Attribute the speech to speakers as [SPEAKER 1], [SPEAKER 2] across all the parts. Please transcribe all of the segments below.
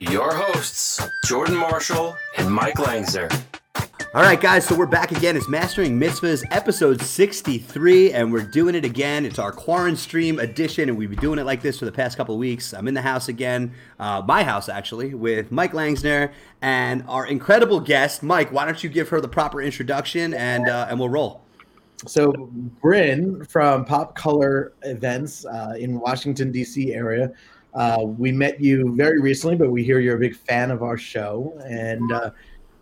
[SPEAKER 1] your hosts, Jordan Marshall and Mike Langsner.
[SPEAKER 2] All right, guys, so we're back again. It's Mastering Mitzvahs, episode 63, and we're doing it again. It's our quarantine stream edition, and we've been doing it like this for the past couple of weeks. I'm in the house again, uh, my house actually, with Mike Langsner and our incredible guest. Mike, why don't you give her the proper introduction and, uh, and we'll roll.
[SPEAKER 3] So, Bryn from Pop Color Events uh, in Washington, D.C. area. Uh, we met you very recently, but we hear you're a big fan of our show. And uh,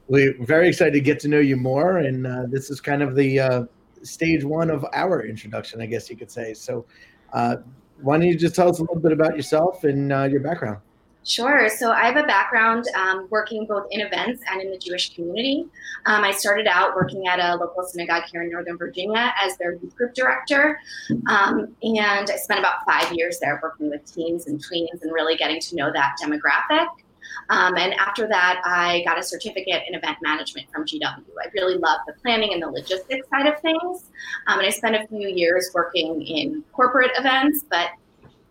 [SPEAKER 3] we're very excited to get to know you more. And uh, this is kind of the uh, stage one of our introduction, I guess you could say. So, uh, why don't you just tell us a little bit about yourself and your background?
[SPEAKER 4] Sure. So I have a background um, working both in events and in the Jewish community. Um, I started out working at a local synagogue here in Northern Virginia as their youth group director. Um, and I spent about five years there working with teens and tweens and really getting to know that demographic. Um, and after that, I got a certificate in event management from GW. I really love the planning and the logistics side of things. Um, and I spent a few years working in corporate events, but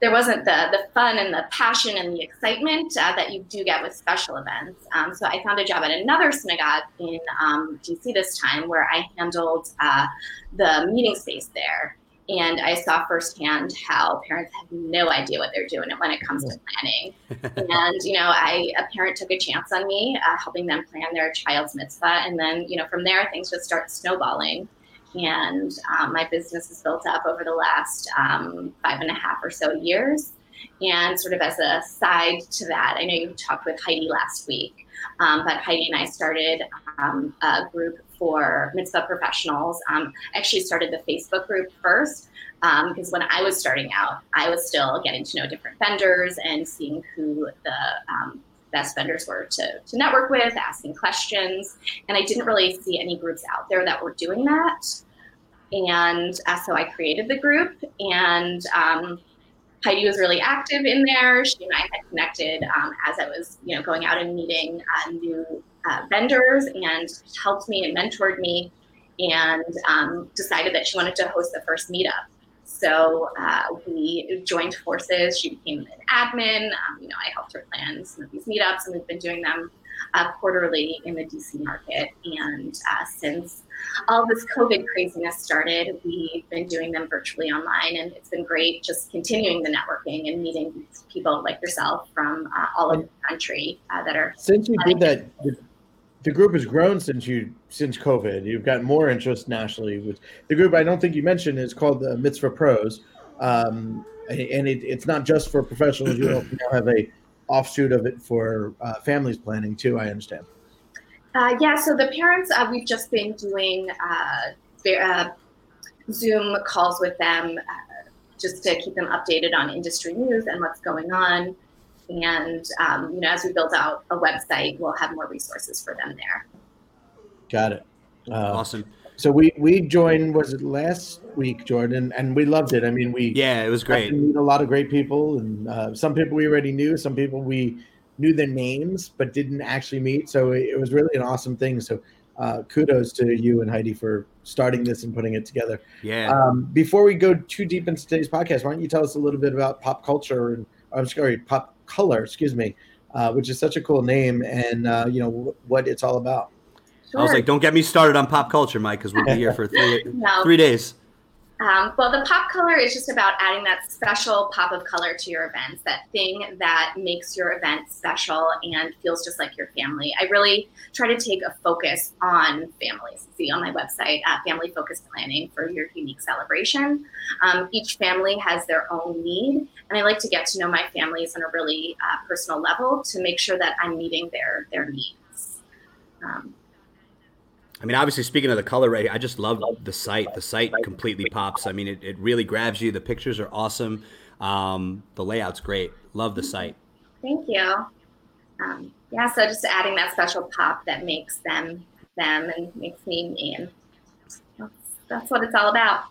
[SPEAKER 4] there wasn't the the fun and the passion and the excitement uh, that you do get with special events. Um, so I found a job at another synagogue in um, DC this time, where I handled uh, the meeting space there, and I saw firsthand how parents have no idea what they're doing when it comes to planning. and you know, I a parent took a chance on me, uh, helping them plan their child's mitzvah, and then you know from there things just start snowballing and um, my business has built up over the last um, five and a half or so years. And sort of as a side to that, I know you talked with Heidi last week, um, but Heidi and I started um, a group for mitzvah professionals. Um, I actually started the Facebook group first because um, when I was starting out, I was still getting to know different vendors and seeing who the best vendors were to, to network with, asking questions. And I didn't really see any groups out there that were doing that. And uh, so I created the group, and um, Heidi was really active in there. She and I had connected um, as I was, you know, going out and meeting uh, new uh, vendors, and helped me and mentored me, and um, decided that she wanted to host the first meetup. So uh, we joined forces. She became an admin. Um, you know, I helped her plan some of these meetups, and we've been doing them uh, quarterly in the DC market. And uh, since all this COVID craziness started, we've been doing them virtually online, and it's been great just continuing the networking and meeting people like yourself from uh, all over the country uh, that are.
[SPEAKER 3] Since you did that, the, group has grown since you since COVID. You've got more interest nationally. With the group, I don't think you mentioned is called the Mitzvah Pros, um, and it, it's not just for professionals. You now have a offshoot of it for uh, families planning too. I understand.
[SPEAKER 4] Uh, yeah, so the parents, uh, we've just been doing uh, uh, Zoom calls with them uh, just to keep them updated on industry news and what's going on. And um, you know, as we build out a website, we'll have more resources for them there.
[SPEAKER 3] Got it.
[SPEAKER 2] awesome.
[SPEAKER 3] So we we joined was it last week, Jordan, and we loved it. I mean, we
[SPEAKER 2] yeah, it was great.
[SPEAKER 3] Meet a lot of great people, and uh, some people we already knew, some people we knew their names but didn't actually meet. So it, it was really an awesome thing. So uh, kudos to you and Heidi for starting this and putting it together.
[SPEAKER 2] Yeah.
[SPEAKER 3] Um, before we go too deep into today's podcast, why don't you tell us a little bit about pop culture and I'm sorry, pop color, excuse me, uh, which is such a cool name, and uh, you know what it's all about.
[SPEAKER 2] Sure. I was like, don't get me started on pop culture, Mike, because we'll be here for three, no. three days.
[SPEAKER 4] Um, well, the pop color is just about adding that special pop of color to your events, that thing that makes your event special and feels just like your family. I really try to take a focus on families. See on my website, uh, family focused planning for your unique celebration. Um, each family has their own need, and I like to get to know my families on a really uh, personal level to make sure that I'm meeting their their needs. Um,
[SPEAKER 2] I mean, obviously, speaking of the color rate, I just love the site. The site completely pops. I mean, it, it really grabs you. The pictures are awesome. Um, the layout's great. Love the site.
[SPEAKER 4] Thank you. Um, yeah, so just adding that special pop that makes them them and makes me me. And that's, that's what it's all about.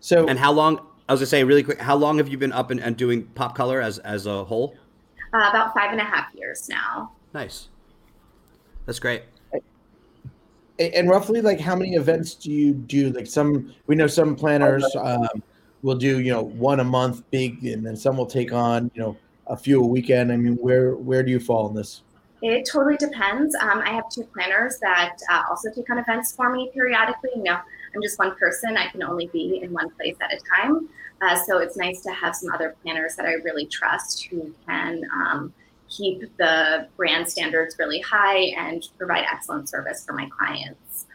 [SPEAKER 3] So,
[SPEAKER 2] and how long? I was gonna say really quick. How long have you been up and, and doing pop color as as a whole?
[SPEAKER 4] Uh, about five and a half years now.
[SPEAKER 2] Nice. That's great.
[SPEAKER 3] And roughly, like, how many events do you do? Like, some we know some planners um, will do, you know, one a month, big, and then some will take on, you know, a few a weekend. I mean, where where do you fall in this?
[SPEAKER 4] It totally depends. Um, I have two planners that uh, also take on events for me periodically. You know, I'm just one person; I can only be in one place at a time. Uh, so it's nice to have some other planners that I really trust who can um, keep the brand standards really high and provide excellent service for my clients.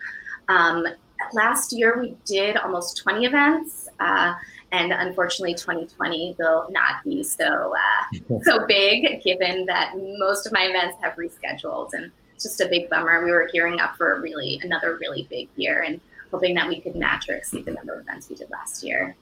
[SPEAKER 4] Um, last year, we did almost 20 events. Uh, and unfortunately, 2020 will not be so uh, so big, given that most of my events have rescheduled, and it's just a big bummer. We were gearing up for a really another really big year, and hoping that we could match or exceed the number of events we did last year.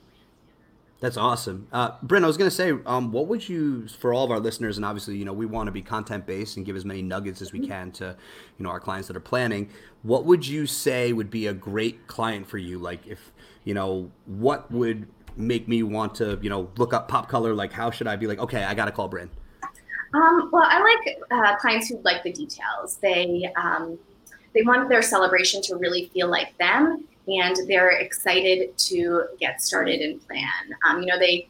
[SPEAKER 2] That's awesome, uh, Bryn. I was going to say, um, what would you, for all of our listeners, and obviously, you know, we want to be content based and give as many nuggets as we mm-hmm. can to, you know, our clients that are planning. What would you say would be a great client for you? Like, if you know, what would make me want to, you know, look up pop color? Like, how should I be like, okay, I got to call Bryn?
[SPEAKER 4] Um, well, I like uh, clients who like the details. They um, they want their celebration to really feel like them and they're excited to get started and plan. Um, you know, they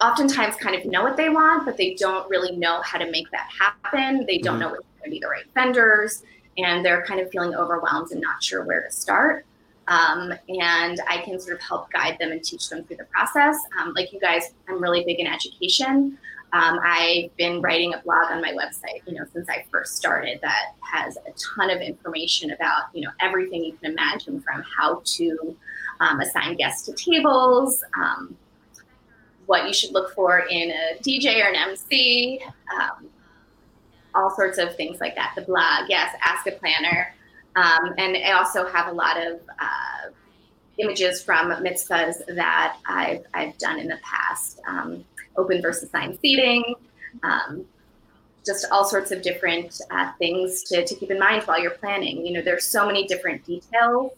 [SPEAKER 4] oftentimes kind of know what they want, but they don't really know how to make that happen. They don't mm-hmm. know what's going to be the right vendors, and they're kind of feeling overwhelmed and not sure where to start. Um, and I can sort of help guide them and teach them through the process. Um, like you guys, I'm really big in education. Um, I've been writing a blog on my website, you know, since I first started that has a ton of information about, you know, everything you can imagine from how to um, assign guests to tables, um, what you should look for in a DJ or an MC, um, all sorts of things like that. The blog, yes, ask a planner. Um, and I also have a lot of uh, images from mitzvahs that I've, I've done in the past. Um, open versus assigned seating, um, just all sorts of different uh, things to, to keep in mind while you're planning. You know, there's so many different details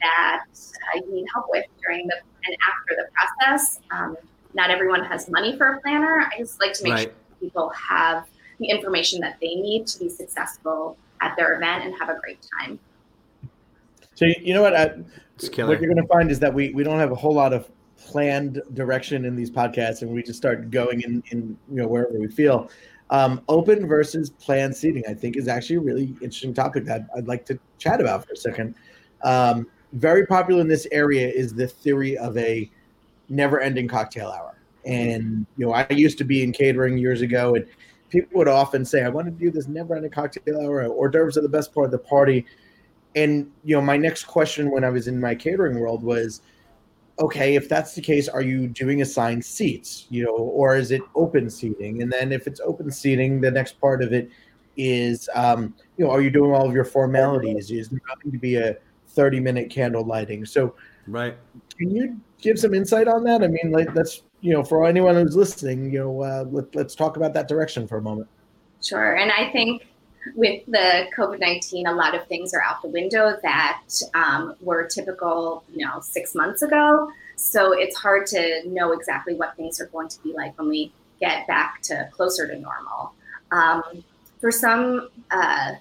[SPEAKER 4] that uh, you need help with during the and after the process. Um, not everyone has money for a planner. I just like to make right. sure people have the information that they need to be successful at their event and have a great time.
[SPEAKER 3] So you know what? I, what you're going to find is that we we don't have a whole lot of planned direction in these podcasts and we just start going in, in you know wherever we feel um, open versus planned seating i think is actually a really interesting topic that i'd like to chat about for a second um, very popular in this area is the theory of a never ending cocktail hour and you know i used to be in catering years ago and people would often say i want to do this never ending cocktail hour hors d'oeuvres are the best part of the party and you know my next question when i was in my catering world was okay, if that's the case, are you doing assigned seats, you know, or is it open seating? And then if it's open seating, the next part of it is, um, you know, are you doing all of your formalities? Is there going to be a 30 minute candle lighting? So,
[SPEAKER 2] right.
[SPEAKER 3] Can you give some insight on that? I mean, like, let's, you know, for anyone who's listening, you know, uh, let, let's talk about that direction for a moment.
[SPEAKER 4] Sure. And I think with the COVID 19, a lot of things are out the window that um, were typical, you know, six months ago. So it's hard to know exactly what things are going to be like when we get back to closer to normal. Um, for some, uh,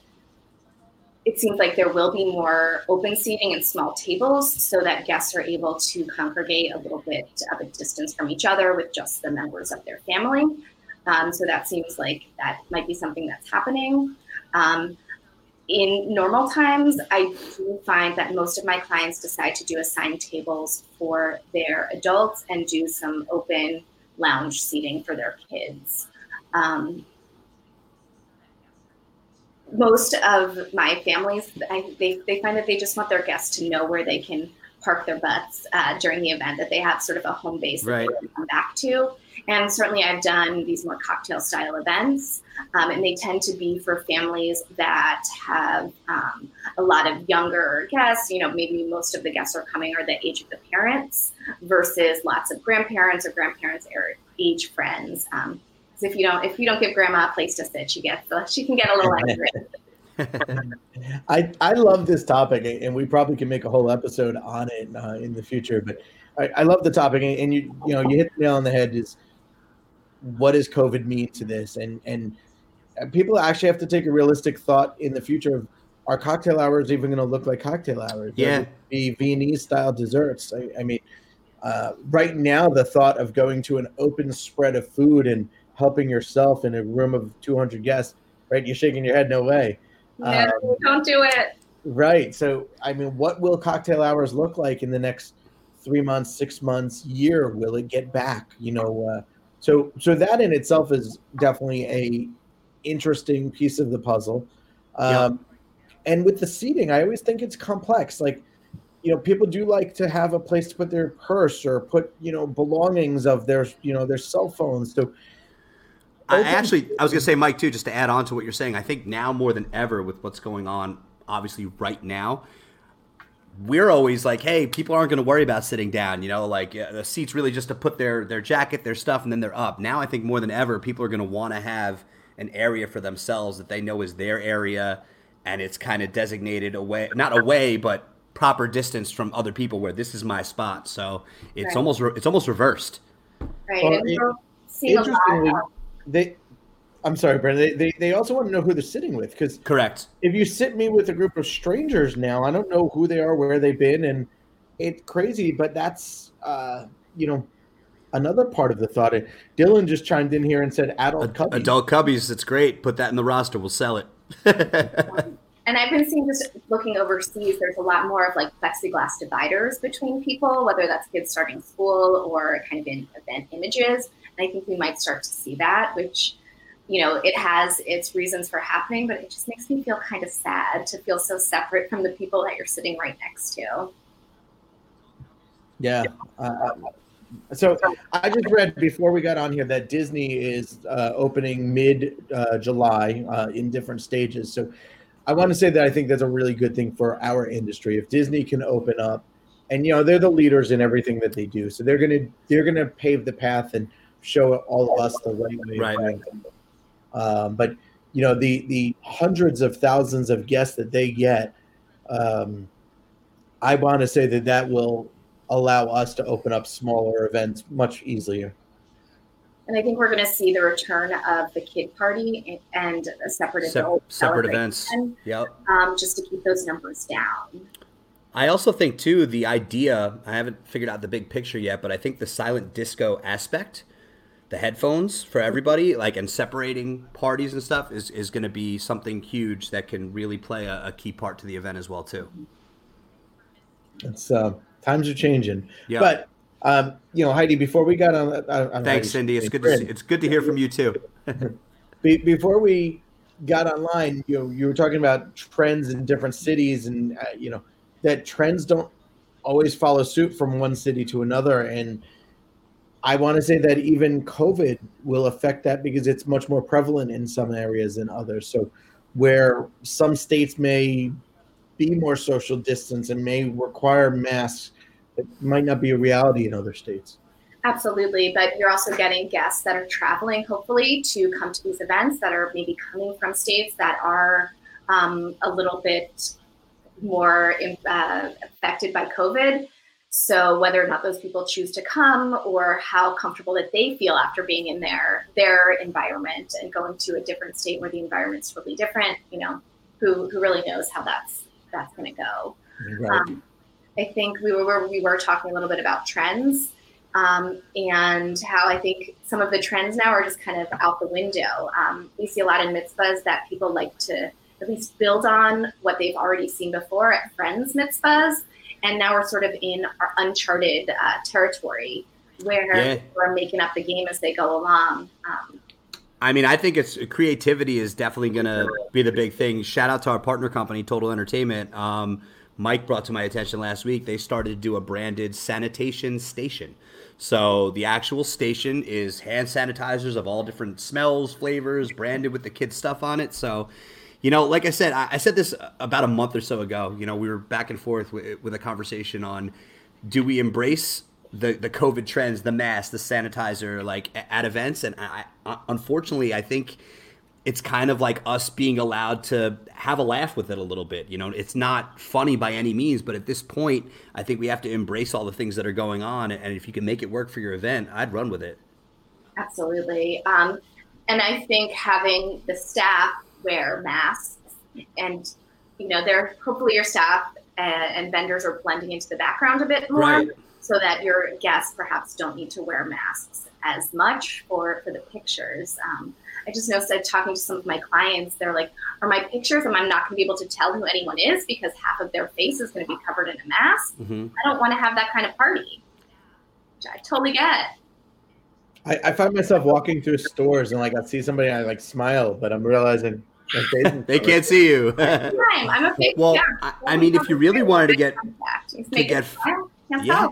[SPEAKER 4] it seems like there will be more open seating and small tables so that guests are able to congregate a little bit of a distance from each other with just the members of their family. Um, so that seems like that might be something that's happening. Um, in normal times, I do find that most of my clients decide to do assigned tables for their adults and do some open lounge seating for their kids. Um, most of my families, I, they, they find that they just want their guests to know where they can park their butts uh, during the event, that they have sort of a home base right. that they come back to. And certainly, I've done these more cocktail style events, um, and they tend to be for families that have um, a lot of younger guests. You know, maybe most of the guests are coming are the age of the parents versus lots of grandparents or grandparents' age friends. Um, if you don't if you don't give grandma a place to sit, she gets she can get a little angry.
[SPEAKER 3] I I love this topic, and we probably can make a whole episode on it uh, in the future. But I, I, love the topic, and you you know you hit the nail on the head. Is what does COVID mean to this? And and people actually have to take a realistic thought in the future of are cocktail hours even going to look like cocktail hours?
[SPEAKER 2] Yeah,
[SPEAKER 3] be Viennese style desserts. I, I mean, uh, right now the thought of going to an open spread of food and helping yourself in a room of 200 guests, right? You're shaking your head, no way.
[SPEAKER 4] No, um, don't do it.
[SPEAKER 3] Right. So, I mean, what will cocktail hours look like in the next three months, six months, year? Will it get back? You know, uh, so so that in itself is definitely a interesting piece of the puzzle. Um, And with the seating, I always think it's complex. Like, you know, people do like to have a place to put their purse or put, you know, belongings of their, you know, their cell phones. So,
[SPEAKER 2] I actually, I was going to say, Mike, too, just to add on to what you're saying. I think now more than ever, with what's going on, obviously right now, we're always like, hey, people aren't going to worry about sitting down. You know, like uh, the seats really just to put their their jacket, their stuff, and then they're up. Now I think more than ever, people are going to want to have an area for themselves that they know is their area, and it's kind of designated away, not away, but proper distance from other people where this is my spot. So it's right. almost it's almost reversed.
[SPEAKER 4] Right. Well, it, interestingly,
[SPEAKER 3] they I'm sorry, Brandon. They, they, they also want to know who they're sitting with because
[SPEAKER 2] correct.
[SPEAKER 3] If you sit me with a group of strangers now, I don't know who they are, where they've been, and it's crazy. But that's uh, you know another part of the thought. Dylan just chimed in here and said adult cubbies.
[SPEAKER 2] Adult cubbies. It's great. Put that in the roster. We'll sell it.
[SPEAKER 4] and I've been seeing just looking overseas. There's a lot more of like plexiglass dividers between people, whether that's kids starting school or kind of in event images. And I think we might start to see that, which you know, it has its reasons for happening, but it just makes me feel kind of sad to feel so separate from the people that you're sitting right next to.
[SPEAKER 3] Yeah. Uh, so I just read before we got on here that Disney is uh, opening mid uh, July uh, in different stages. So I want to say that I think that's a really good thing for our industry. If Disney can open up, and you know they're the leaders in everything that they do, so they're gonna they're gonna pave the path and show all of us the right way.
[SPEAKER 2] Right.
[SPEAKER 3] Um, but you know the the hundreds of thousands of guests that they get, um, I want to say that that will allow us to open up smaller events much easier.
[SPEAKER 4] And I think we're going to see the return of the kid party and a separate Se-
[SPEAKER 2] separate events. Yep.
[SPEAKER 4] Um, just to keep those numbers down.
[SPEAKER 2] I also think too the idea. I haven't figured out the big picture yet, but I think the silent disco aspect the headphones for everybody, like and separating parties and stuff is, is going to be something huge that can really play a, a, key part to the event as well too.
[SPEAKER 3] It's uh, times are changing, yeah. but um, you know, Heidi, before we got on, uh, on
[SPEAKER 2] thanks, Heidi, Cindy. It's good to see, it's good to hear from you too.
[SPEAKER 3] before we got online, you know, you were talking about trends in different cities, and uh, you know that trends don't always follow suit from one city to another, and I want to say that even COVID will affect that because it's much more prevalent in some areas than others. So, where some states may be more social distance and may require masks, it might not be a reality in other states.
[SPEAKER 4] Absolutely, but you're also getting guests that are traveling, hopefully, to come to these events that are maybe coming from states that are um, a little bit more uh, affected by COVID. So whether or not those people choose to come or how comfortable that they feel after being in their their environment and going to a different state where the environment's totally different, you know, who who really knows how that's that's going to go. Right. Um, I think we were we were talking a little bit about trends um, and how I think some of the trends now are just kind of out the window. Um, we see a lot in mitzvahs that people like to at least build on what they've already seen before at friends mitzvahs and now we're sort of in our uncharted uh, territory where yeah. we're making up the game as they go along. Um,
[SPEAKER 2] I mean, I think it's creativity is definitely going to be the big thing. Shout out to our partner company, Total Entertainment. Um, Mike brought to my attention last week. They started to do a branded sanitation station. So the actual station is hand sanitizers of all different smells, flavors, branded with the kids' stuff on it. So you know, like I said, I, I, said this about a month or so ago. You know, we were back and forth with, with a conversation on do we embrace the the COVID trends, the mask, the sanitizer, like at events, and I, I, unfortunately, I think it's kind of like us being allowed to have a laugh with it a little bit. You know, it's not funny by any means, but at this point, I think we have to embrace all the things that are going on. And if you can make it work for your event, I'd run with it.
[SPEAKER 4] Absolutely. Um, and I think having the staff wear masks and, you know, they're hopefully your staff and, and vendors are blending into the background a bit more
[SPEAKER 2] Right.
[SPEAKER 4] so that your guests perhaps don't need to wear masks as much for, for the pictures. Um, I just noticed that talking to some of my clients, they're like, are my pictures, and I'm not going to be able to tell who anyone is because half of their face is going to be covered in a mask.
[SPEAKER 2] hmm
[SPEAKER 4] I don't want to have that kind of party. Which I totally get.
[SPEAKER 3] I, I find myself walking through stores and like I see somebody and I like smile, but I'm realizing my face
[SPEAKER 2] They can't see you.
[SPEAKER 4] I'm a big
[SPEAKER 2] well. I, I mean, if you really wanted to get to get- Yeah.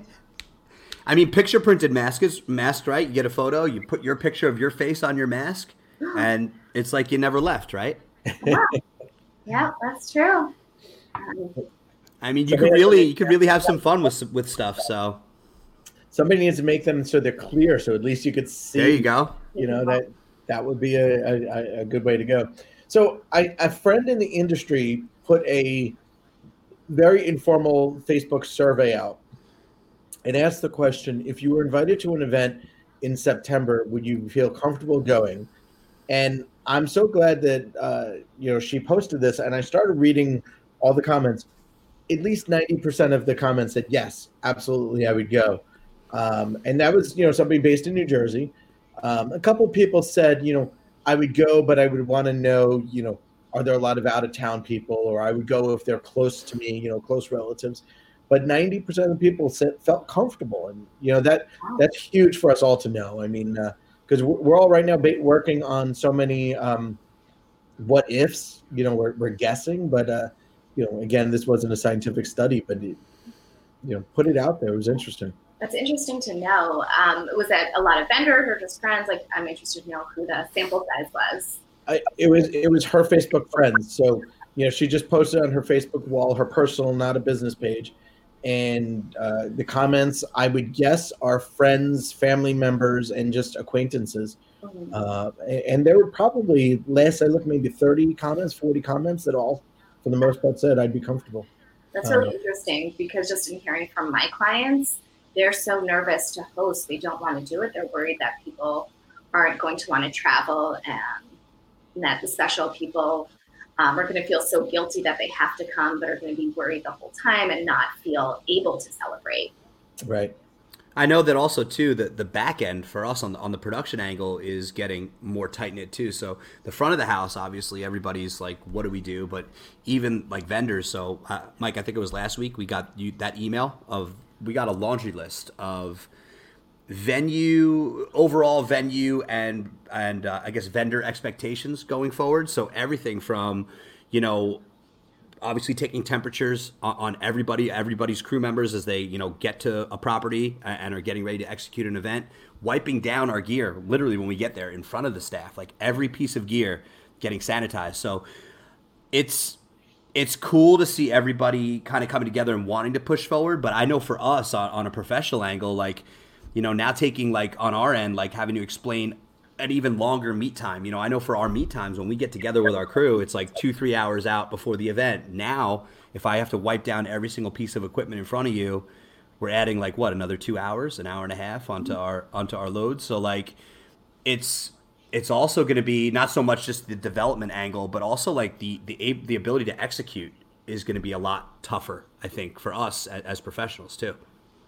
[SPEAKER 2] I mean, picture printed mask is mask, right? You get a photo, you put your picture of your face on your mask, and it's like you never left, right?
[SPEAKER 4] Yeah, that's true. Um,
[SPEAKER 2] I mean, you could really, you could really have some fun with with stuff. So
[SPEAKER 3] somebody needs to make them so they're clear, so at least you could see.
[SPEAKER 2] there you go.
[SPEAKER 3] You know that that would be a, a, a good way to go. So I, a friend in the industry put a very informal Facebook survey out and asked the question: If you were invited to an event in September, would you feel comfortable going? And I'm so glad that uh, you know she posted this, and I started reading all the comments. At least 90% of the comments said yes, absolutely, I would go. Um, and that was you know somebody based in New Jersey. Um, a couple people said, you know, I would go, but I would want to know, you know, are there a lot of out of town people, or I would go if they're close to me, you know, close relatives. But ninety percent of the people felt comfortable, and you know that that's huge for us all to know. I mean, because we're, we're all right now working on so many um, what ifs. You know, we're, we're guessing, but uh, you know, again, this wasn't a scientific study, but it, you know, put it out there. It was interesting.
[SPEAKER 4] That's interesting to know. Um, was that a lot of vendors or just friends? Like, I'm interested to know who the sample size was.
[SPEAKER 3] I, it was it was her Facebook friends. So you know, she just posted on her Facebook wall, her personal, not a business page, and uh, the comments I would guess are friends, family members, and just acquaintances.
[SPEAKER 4] Mhm.
[SPEAKER 3] Uh, and there were probably last I looked, maybe thirty comments, forty comments that all, for the most part, said I'd be comfortable.
[SPEAKER 4] That's really
[SPEAKER 3] Um,
[SPEAKER 4] interesting because just in hearing from my clients, they're so nervous to host. They don't want to do it. They're worried that people aren't going to want to travel and that the special people um, are going to feel so guilty that they have to come, but are going to be worried the whole time and not feel able to celebrate.
[SPEAKER 3] Right.
[SPEAKER 2] I know that also too that the back end for us on the, on the production angle is getting more tight knit too. So the front of the house, obviously, everybody's like, "What do we do?" But even like vendors. So uh, Mike, I think it was last week we got you that email of we got a laundry list of venue overall venue and and uh, I guess vendor expectations going forward. So everything from you know obviously taking temperatures on, on everybody, everybody's crew members as they, you know, get to a property and are getting ready to execute an event, wiping down our gear literally when we get there in front of the staff, like every piece of gear getting sanitized. So it's it's cool to see everybody kind of coming together and wanting to push forward. But I know for us on, on a professional angle, like, you know, now taking like on our end, like having to explain an even longer meet time. You know, I know for our meet times when we get together with our crew, it's like two, three hours out before the event. Now, if I have to wipe down every single piece of equipment in front of you, we're adding like what another two hours, an hour and a half onto mm-hmm. our onto our load. So like, it's it's also going to be not so much just the development angle, but also like the the the ability to execute is going to be a lot tougher. I think for us as, as professionals too.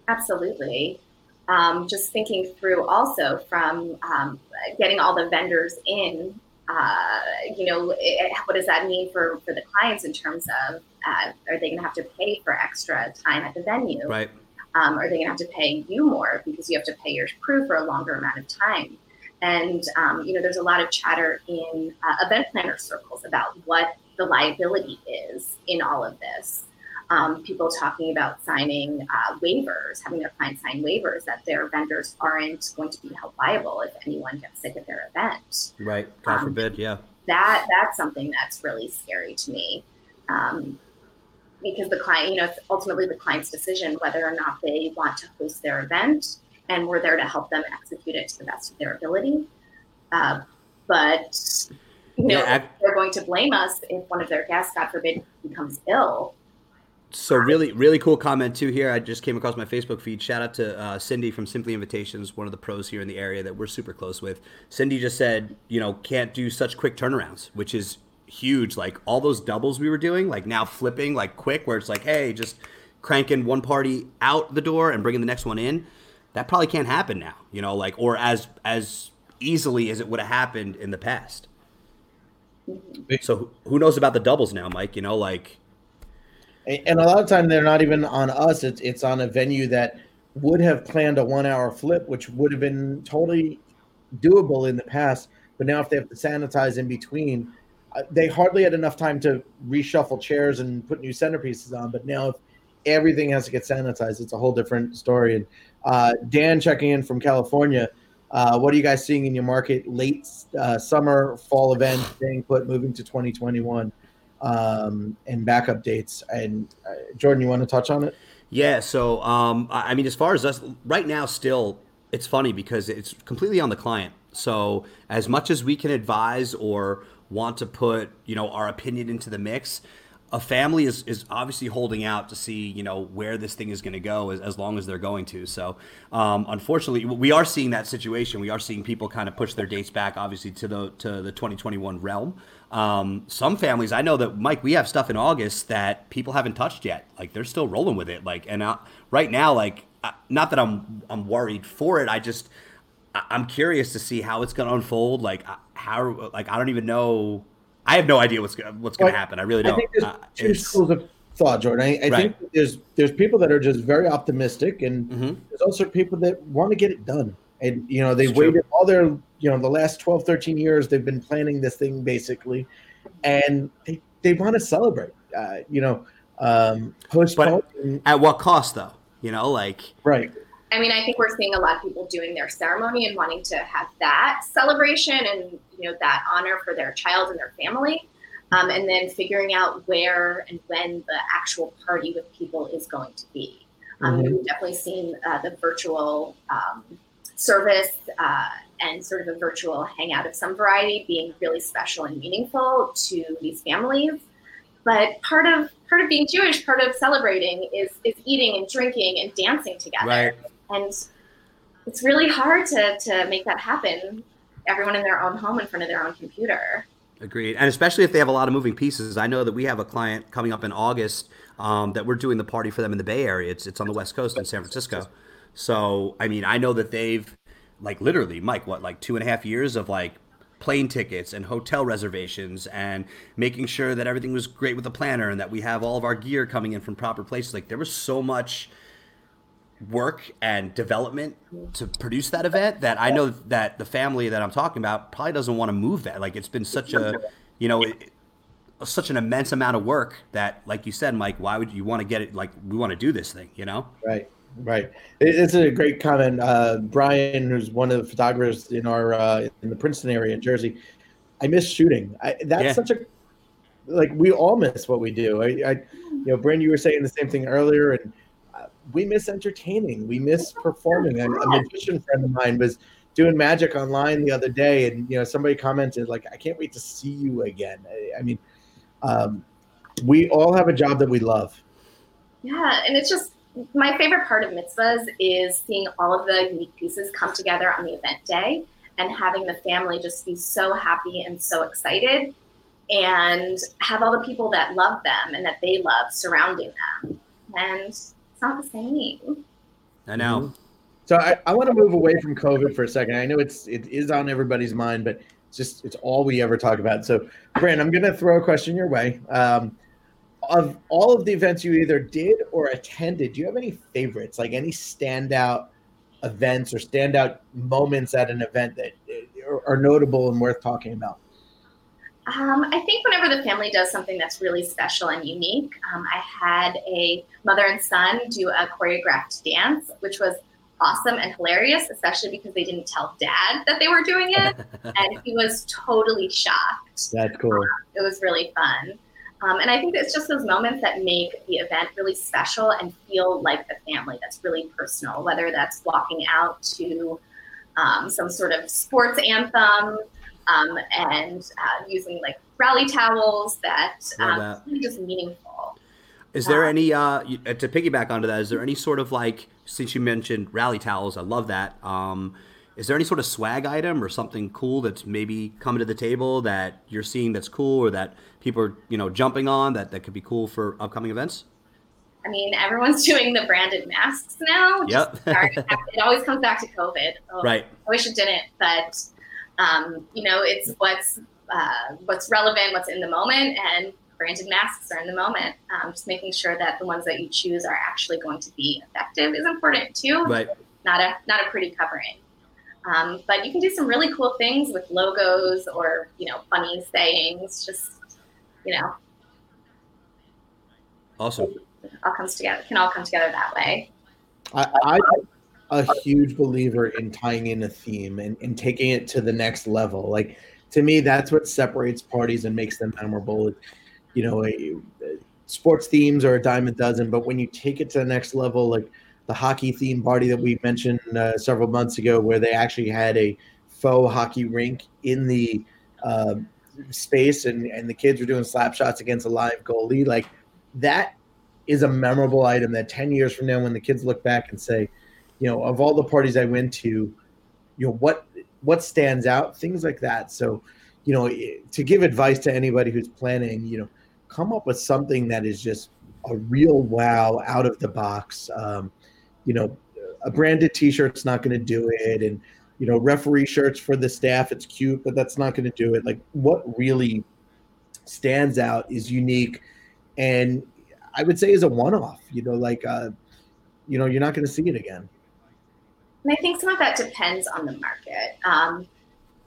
[SPEAKER 4] Absolutely. Um, just thinking through also from um, getting all the vendors in, uh, you know, it, what does that mean for, for the clients in terms of uh, are they going to have to pay for extra time at the venue?
[SPEAKER 2] Right.
[SPEAKER 4] Um, are they going to have to pay you more because you have to pay your crew for a longer amount of time? And, um, you know, there's a lot of chatter in uh, event planner circles about what the liability is in all of this um, people talking about signing uh, waivers, having their clients sign waivers that their vendors aren't going to be held liable if anyone gets sick at their event.
[SPEAKER 2] Right. God
[SPEAKER 4] Um,
[SPEAKER 2] forbid. Yeah.
[SPEAKER 4] That that's something that's really scary to me, um, because the client, you know, it's ultimately the client's decision whether or not they want to host their event, and we're there to help them execute it to the best of their ability. Uh, but you know, yeah, they're going to blame us if one of their guests, God forbid, becomes ill.
[SPEAKER 2] So really, really cool comment too here. I just came across my Facebook feed. Shout out to uh, Cindy from Simply Invitations, one of the pros here in the area that we're super close with. Cindy just said, you know, can't do such quick turnarounds, which is huge. Like all those doubles we were doing, like now flipping like quick, where it's like, hey, just cranking one party out the door and bringing the next one in. That probably can't happen now, you know, like or as as easily as it would have happened in the past. So who knows about the doubles now, Mike? You know, like,
[SPEAKER 3] and a lot of time they're not even on us. It's it's on a venue that would have planned a one hour flip, which would have been totally doable in the past. But now if they have to sanitize in between, uh, they hardly had enough time to reshuffle chairs and put new centerpieces on. But now if everything has to get sanitized, it's a whole different story. And uh, Dan checking in from California uh, what are you guys seeing in your market? Late uh, summer, fall event, being put, moving to 2021, um, and backup dates. And uh, Jordan, you want to touch on it?
[SPEAKER 2] Yeah. So, um, I mean, as far as us right now, still, it's funny because it's completely on the client. So, as much as we can advise or want to put, you know, our opinion into the mix, a family is, is obviously holding out to see you know where this thing is going to go as, as long as they're going to. So um, unfortunately we are seeing that situation. We are seeing people kind of push their dates back obviously to the to the 2021 realm. Um, some families i know that mike we have stuff in august that people haven't touched yet. Like they're still rolling with it. Like and uh, right now like not that i'm i'm worried for it. I just i'm curious to see how it's going to unfold. Like how like i don't even know I have no idea what's what's going to happen. I really don't. I think
[SPEAKER 3] there's uh, two schools of thought, Jordan. I, I right. think there's there's people that are just very optimistic, and mm-hmm. there's also people that want to get it done. And you know, they waited all their you know the last 12, 13 years. They've been planning this thing basically, and they they want to celebrate. Uh, you know, um,
[SPEAKER 2] postpone. At what cost, though? You know, like
[SPEAKER 3] right.
[SPEAKER 4] I mean, I think we're seeing a lot of people doing their ceremony and wanting to have that celebration and you know that honor for their child and their family, um, and then figuring out where and when the actual party with people is going to be. Um, mm-hmm. We've definitely seen uh, the virtual um, service uh, and sort of a virtual hangout of some variety being really special and meaningful to these families. But part of part of being Jewish, part of celebrating is is eating and drinking and dancing together.
[SPEAKER 2] Right
[SPEAKER 4] and it's really hard to to make that happen. Everyone in their own home in front of their own computer.
[SPEAKER 2] Agreed. And especially if they have a lot of moving pieces. I know that we have a client coming up in august um, that we're doing the party for them in the bay area. It's, it's on the west coast in san francisco. So i mean i know that they've like literally mike what like two and a half years of like plane tickets and hotel reservations and making sure that everything was great with the planner and that we have all of our gear coming in from proper places. Like there was so much work and development to produce that event that I know that the family that I'm talking about probably doesn't want to move that. Like it's been such a, you know, it, such an immense amount of work that, like you said, Mike, why would you want to get it? Like we want to do this thing, you know?
[SPEAKER 3] Right. Right. It's a great comment. Uh, Brian, who's one of the photographers in our uh, in the Princeton area in Jersey, I miss shooting. I, that's yeah. such a like we all miss what we do. I, I you know, Bryn, you were saying the same thing earlier, and we miss entertaining. We miss performing. A, a magician friend of mine was doing magic online the other day, and you know somebody commented like, "I can't wait to see you again." I, I mean, um, we all have a job that we love.
[SPEAKER 4] Yeah, and it's just my favorite part of mitzvahs is seeing all of the unique pieces come together on the event day and having the family just be so happy and so excited and have all the people that love them and that they love surrounding them. And not the same.
[SPEAKER 2] I know. Mm-hmm.
[SPEAKER 3] So I, I want to move away from COVID for a second. I know it's it is on everybody's mind, but it's just it's all we ever talk about. So, Brand, I'm going to throw a question your way. Um, of all of the events you either did or attended, do you have any favorites, like any standout events or standout moments at an event that are, are notable and worth talking about?
[SPEAKER 4] Um, I think whenever the family does something that's really special and unique, um, I had a mother and son do a choreographed dance, which was awesome and hilarious, especially because they didn't tell dad that they were doing it. and he was totally shocked.
[SPEAKER 3] That's cool. Um,
[SPEAKER 4] it was really fun. Um, and I think it's just those moments that make the event really special and feel like a family that's really personal, whether that's walking out to um, some sort of sports anthem um, and uh, using like rally towels that um,
[SPEAKER 2] that.
[SPEAKER 4] really just meaningful.
[SPEAKER 2] Is there
[SPEAKER 4] Uh,
[SPEAKER 2] any uh uh, to piggyback onto that? Is there any sort of like since you mentioned rally towels? I love that. Um, is there any sort of swag item or something cool that's maybe coming to the table that you're seeing that's cool or that people are you know jumping on that that could be cool for upcoming events?
[SPEAKER 4] I mean, everyone's doing the branded masks now.
[SPEAKER 2] Yep.
[SPEAKER 4] it always comes back to COVID. Oh,
[SPEAKER 2] Right.
[SPEAKER 4] I wish it didn't, but um, you know, it's what's uh, what's relevant, what's in the moment, and branded masks are in the moment. Um, just making sure that the ones that you choose are actually going to be effective is important too.
[SPEAKER 2] Right.
[SPEAKER 4] Not a not a pretty covering. Um, but you can do some really cool things with logos or you know funny sayings. Just you know,
[SPEAKER 2] Awesome.
[SPEAKER 4] all comes together. Can all come together that way.
[SPEAKER 3] I, I'm a huge believer in tying in a theme and, and taking it to the next level. Like to me, that's what separates parties and makes them memorable. You know, a, sports themes are a dime a dozen, but when you take it to the next level, like the hockey theme party that we mentioned uh, several months ago, where they actually had a faux hockey rink in the uh, space and, and the kids were doing slap shots against a live goalie, like that is a memorable item that 10 years from now when the kids look back and say you know of all the parties i went to you know what what stands out things like that so you know eh, to give advice to anybody who's planning you know come up with something that is just a real wow out of the box um, you know a branded t-shirt's not going to do it and you know referee shirts for the staff it's cute but that's not going to do it like what really stands out is unique and I would say is a one-off. You know, like uh, you know, you're not going to see it again.
[SPEAKER 4] And I think some of that depends on the market. Um,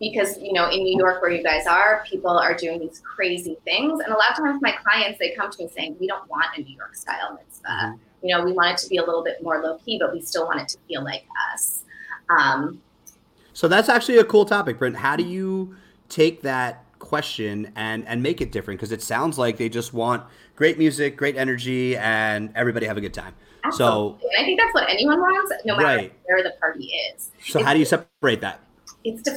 [SPEAKER 4] because, you know, in New York, where you guys are, people are doing these crazy things. And a lot of times, my clients, they come to me saying, we don't want a New York style mitzvah.
[SPEAKER 2] Mhm.
[SPEAKER 4] You know, we want it to be a little bit more low key, but we still want it to feel like us. Um,
[SPEAKER 2] So that's actually a cool topic, Brent. How do you take that question and and make it different? Because it sounds like they just want great music, great energy, and everybody have a good time. So
[SPEAKER 4] and I think that's what anyone wants, no matter
[SPEAKER 2] Right.
[SPEAKER 4] where the party is.
[SPEAKER 2] so how do you separate that?
[SPEAKER 4] It's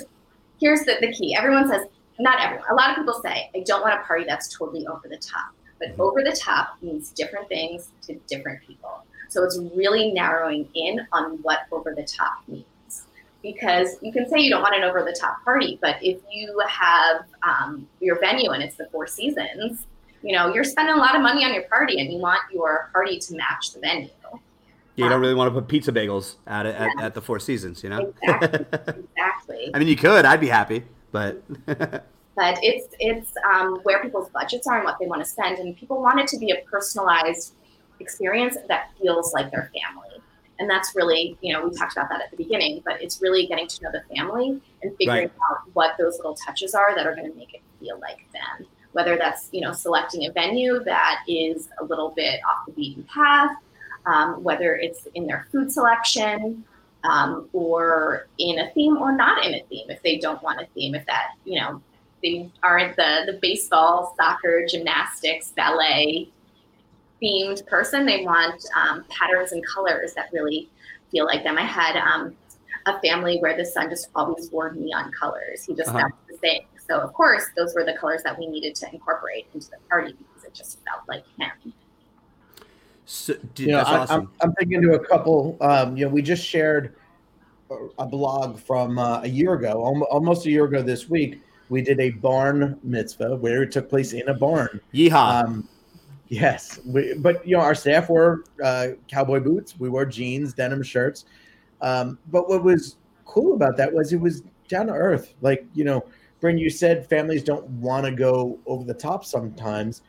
[SPEAKER 4] here's the, the key. Everyone says, not everyone, a lot of people say, I don't want a party that's totally over the top. But
[SPEAKER 2] Mhm.
[SPEAKER 4] over the top means different things to different people. So it's really narrowing in on what over the top means. Because you can say you don't want an over the top party, but if you have um, your venue and it's the Four Seasons, you know, you're spending a lot of money on your party and you want your party to match the venue.
[SPEAKER 2] You don't really want to put pizza bagels at it at, at the Four Seasons, you know.
[SPEAKER 4] Exactly. Exactly.
[SPEAKER 2] I mean, you could. I'd be happy, but
[SPEAKER 4] but it's it's um, where people's budgets are and what they want to spend and people want it to be a personalized experience that feels like their family and that's really you know we talked about that at the beginning but it's really getting to know the family and figuring
[SPEAKER 2] Right.
[SPEAKER 4] out what those little touches are that are going to make it feel like them whether that's you know selecting a venue that is a little bit off the beaten path um, whether it's in their food selection um, or in a theme or not in a theme if they don't want a theme if that you know they aren't the the baseball soccer gymnastics ballet themed person. They want um, patterns and colors that really feel like them. I had um, a family where the son just always wore neon colors. He just
[SPEAKER 2] Uh-huh.
[SPEAKER 4] that the thing so of course those were the colors that we needed to incorporate into the party because it just felt like him
[SPEAKER 2] so, dude,
[SPEAKER 3] You know,
[SPEAKER 2] that's
[SPEAKER 3] I,
[SPEAKER 2] awesome.
[SPEAKER 3] I'm, I'm thinking to a couple. Um, you know, we just shared a- blog from uh, a year ago, almost a year ago this week. We did a barn mitzvah where it took place in a barn.
[SPEAKER 2] Yeehaw!
[SPEAKER 3] Um, yes, we, but you know, our staff wore uh, cowboy boots. We wore jeans, denim shirts. Um, but what was cool about that was it was down to earth. Like you know, Bryn, you said families don't want to go over the top sometimes.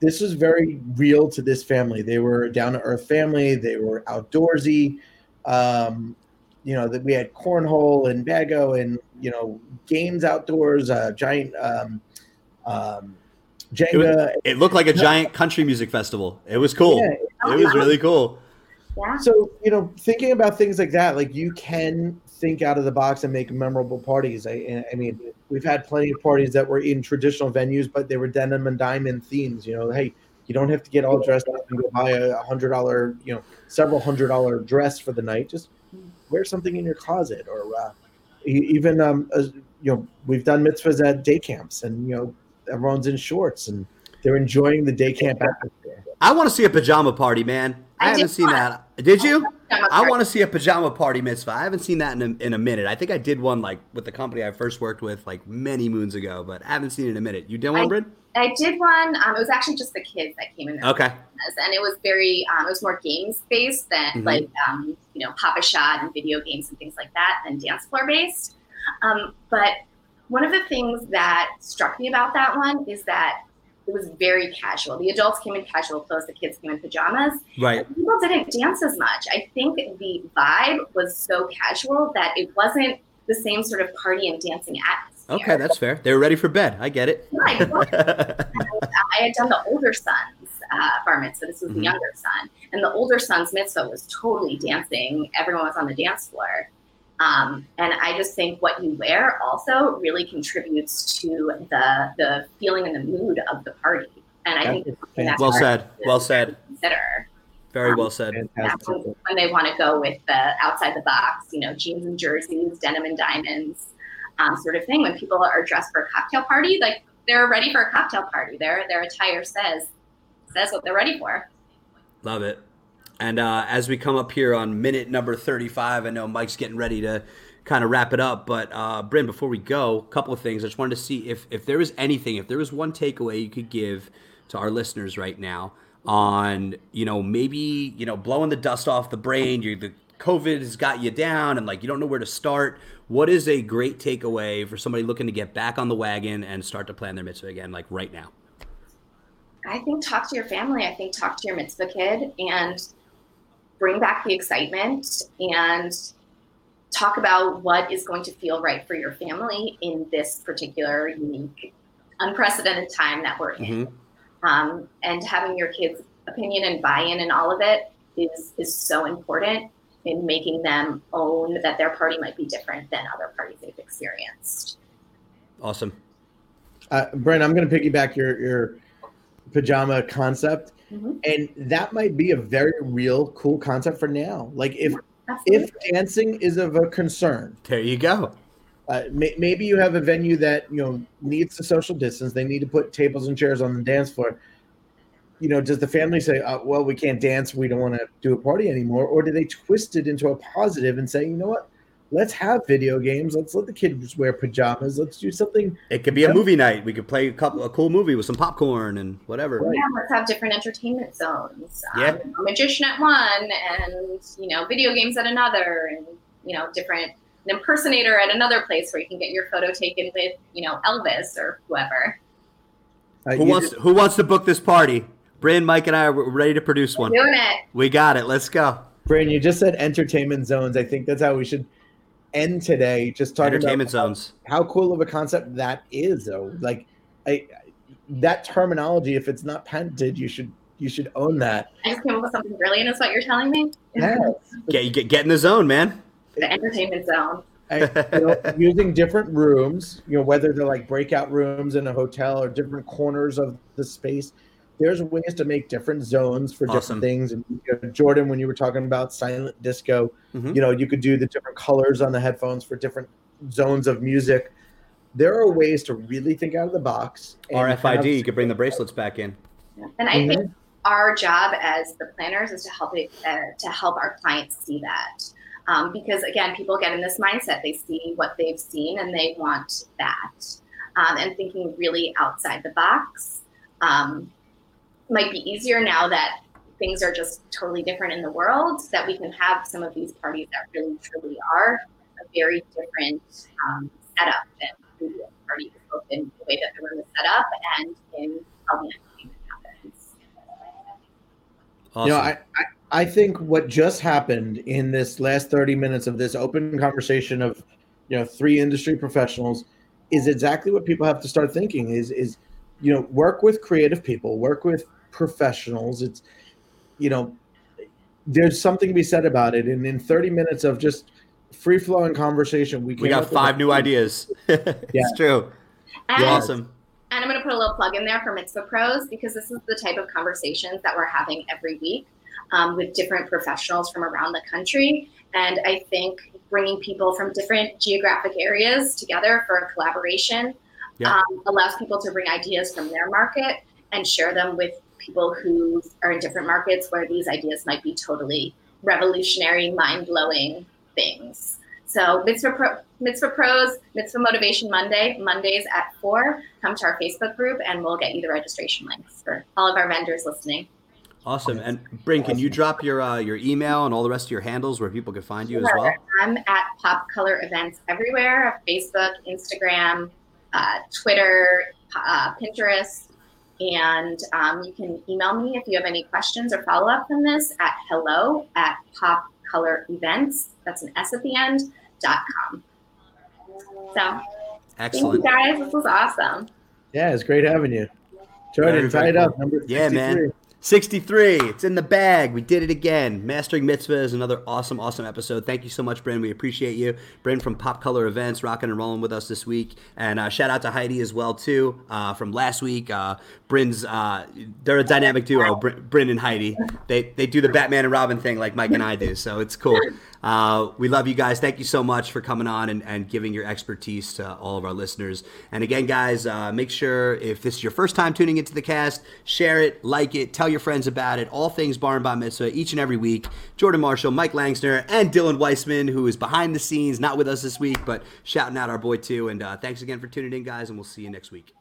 [SPEAKER 3] This was very real to this family. They were a down to earth family. They were outdoorsy. Um, you know that we had cornhole and bago and you know games outdoors, uh, giant um, um, Jenga.
[SPEAKER 2] it looked like a giant country music festival. It was cool.
[SPEAKER 3] Yeah,
[SPEAKER 2] It was really cool.
[SPEAKER 3] so you know thinking about things like that like you can think out of the box and make memorable parties i, I mean we've had plenty of parties that were in traditional venues but they were denim and diamond themes you know hey you don't have to get all dressed up and go buy a hundred dollar you know several hundred dollar dress for the night just wear something in your closet or uh, e- even um, uh, you you know, we've done mitzvahs at day camps, and you know, everyone's in shorts and they're enjoying the day camp atmosphere.
[SPEAKER 2] I want to see a pajama party, man. I,
[SPEAKER 4] I
[SPEAKER 2] haven't seen
[SPEAKER 4] one.
[SPEAKER 2] that. Did you? I want to see a pajama party mitzvah. I haven't seen that in a, in a minute. I think I did one like with the company I first worked with like many moons ago, but I haven't seen it in a minute. You did one, Bryn?
[SPEAKER 4] I did one. Um, it was actually just the kids that came in.
[SPEAKER 2] Okay.
[SPEAKER 4] and it was very um, it was more games based than
[SPEAKER 2] Mhm.
[SPEAKER 4] like um, you know Pop-A-Shot and video games and things like that than dance floor based um, but one of the things that struck me about that one is that it was very casual the adults came in casual clothes the kids came in pajamas
[SPEAKER 2] Right.
[SPEAKER 4] people didn't dance as much i think the vibe was so casual that it wasn't the same sort of party and dancing atmosphere
[SPEAKER 2] Okay, that's fair. They were ready for bed. I get it.
[SPEAKER 4] Right. I had done the older son's uh, bar mitzvah. This was
[SPEAKER 2] Mhm.
[SPEAKER 4] the younger son, and the older son's mitzvah was totally dancing. Everyone was on the dance floor, um, and I just think what you wear also really contributes to the the feeling and the mood of the party. And I think
[SPEAKER 3] That's
[SPEAKER 4] that's that's
[SPEAKER 2] well said. Well said.
[SPEAKER 4] Consider
[SPEAKER 2] Very well said.
[SPEAKER 4] Yeah, when, when they want to go with the outside the box, you know, jeans and jerseys, denim and diamonds, um, sort of thing. When people are dressed for a cocktail party, like they're ready for a cocktail party. Their their attire says says what they're ready for.
[SPEAKER 2] Love it. And uh, as we come up here on minute number 35, I know Mike's getting ready to kind of wrap it up. But uh, Bryn, before we go, a couple of things. I just wanted to see if, if there was anything, if there was one takeaway you could give to our listeners right now on, you know, maybe, you know, blowing the dust off the brain. You, the COVID has got you down and like you don't know where to start. What is a great takeaway for somebody looking to get back on the wagon and start to plan their mitzvah again, like right now?
[SPEAKER 4] I think talk to your family. I think talk to your mitzvah kid and bring back the excitement and talk about what is going to feel right for your family in this particular unique, unprecedented time that we're in.
[SPEAKER 2] Mm-hmm.
[SPEAKER 4] um, and having your kids' opinion and buy-in and all of it is is so important in making them own that their party might be different than other parties they've experienced.
[SPEAKER 2] Awesome.
[SPEAKER 3] Uh, Brent, I'm going to piggyback your your pajama concept,
[SPEAKER 4] Mhm.
[SPEAKER 3] and that might be a very real, cool concept for now. Like if
[SPEAKER 4] Absolutely.
[SPEAKER 3] if dancing is of a concern,
[SPEAKER 2] There you go.
[SPEAKER 3] uh, may, maybe you have a venue that you know needs the social distance. They need to put tables and chairs on the dance floor. You know, does the family say, uh, "Well, we can't dance. We don't want to do a party anymore," or do they twist it into a positive and say, "You know what? Let's have video games. Let's let the kids wear pajamas. Let's do something."
[SPEAKER 2] It could be a movie night. We could play a couple a cool movie with some popcorn and whatever.
[SPEAKER 3] Right.
[SPEAKER 4] yeah, let's have different entertainment zones.
[SPEAKER 2] Yeah.
[SPEAKER 4] Um, a magician at one, and you know, video games at another, and you know, different an impersonator at another place where you can get your photo taken with you know Elvis or whoever.
[SPEAKER 3] Uh,
[SPEAKER 2] Who
[SPEAKER 3] you
[SPEAKER 2] wants Who wants to book this party? Bryn, Mike, and I are ready to produce one.
[SPEAKER 4] Doing it.
[SPEAKER 2] We got it. Let's go.
[SPEAKER 3] Brandon, you just said entertainment zones. I think that's how we should end today. Just talking
[SPEAKER 2] Entertainment
[SPEAKER 3] about
[SPEAKER 2] zones.
[SPEAKER 3] how cool of a concept that is, though. Like, I that terminology, if it's not patented, you should you should own that.
[SPEAKER 4] I just came up with something brilliant. Is what you're telling me?
[SPEAKER 3] Yeah.
[SPEAKER 2] Get get get in the zone, man.
[SPEAKER 4] The entertainment zone.
[SPEAKER 3] I, you know, using different rooms, you know, whether they're like breakout rooms in a hotel or different corners of the space. There's ways to make different zones for
[SPEAKER 2] Awesome.
[SPEAKER 3] different things. And you know, Jordan, when you were talking about silent disco,
[SPEAKER 2] Mhm.
[SPEAKER 3] you know, you could do the different colors on the headphones for different zones of music. There are ways to really think out of the box. and
[SPEAKER 2] RFID. You could bring the bracelets back in.
[SPEAKER 4] And I
[SPEAKER 3] Mhm.
[SPEAKER 4] think our job as the planners is to help it uh, to help our clients see that. Um, because again, people get in this mindset. They see what they've seen and they want that. Um, and thinking really outside the box um, might be easier now that things are just totally different in the world. That we can have some of these parties that really truly are a very different um, setup than previous parties, both in the way that the room is set up and in how the entertainment happens.
[SPEAKER 2] Awesome.
[SPEAKER 3] You know, I, I, I think what just happened in this last 30 minutes of this open conversation of, you know, three industry professionals is exactly what people have to start thinking is, is, you know, work with creative people, work with professionals. It's, you know, there's something to be said about it. And in 30 minutes of just free flowing conversation, we,
[SPEAKER 2] we
[SPEAKER 3] came
[SPEAKER 2] got five new ideas. it's true.
[SPEAKER 4] And,
[SPEAKER 2] Awesome.
[SPEAKER 4] and I'm going to put a little plug in there for Mitzvah Pros because this is the type of conversations that we're having every week. um, with different professionals from around the country. And I think bringing people from different geographic areas together for a collaboration yeah. um, allows people to bring ideas from their market and share them with people who are in different markets where these ideas might be totally revolutionary, mind blowing things. So Mitzvah, Pro, Mitzvah Pros, Mitzvah Motivation Monday, Mondays at 4. Come to our Facebook group and we'll get you the registration links for all of our vendors listening.
[SPEAKER 2] Awesome. And Bryn, can you drop your uh, your email and all the rest of your handles where people can find you
[SPEAKER 4] sure.
[SPEAKER 2] as well?
[SPEAKER 4] I'm at Pop Color Events everywhere Facebook, Instagram, uh, Twitter, uh, Pinterest. And um, you can email me if you have any questions or follow up from this at hello at Pop Color Events. That's an S at the end, dot com. So,
[SPEAKER 2] excellent.
[SPEAKER 4] guys. This was awesome.
[SPEAKER 3] Yeah, it's great having you. Jordan, tie it up. Number
[SPEAKER 2] yeah, man. 63. It's in the bag. We did it again. Mastering Mitzvah is another awesome, awesome episode. Thank you so much, Bryn. We appreciate you. Bryn from Pop Color Events, rocking and rolling with us this week. And uh, shout out to Heidi as well, too, uh, from last week. Uh, Bryn's, uh, they're a dynamic duo, Bryn and Heidi. They, they do the Batman and Robin thing like Mike and I do, so it's cool. Uh, we love you guys. Thank you so much for coming on and, and giving your expertise to all of our listeners. And again, guys, uh, make sure if this is your first time tuning into the cast, share it, like it, tell your friends about it. All things Bar and Bat Mitzvah each and every week. Jordan Marshall, Mike Langsner, and Dylan Weissman, who is behind the scenes, not with us this week, but shouting out our boy too. And uh, thanks again for tuning in, guys, and we'll see you next week.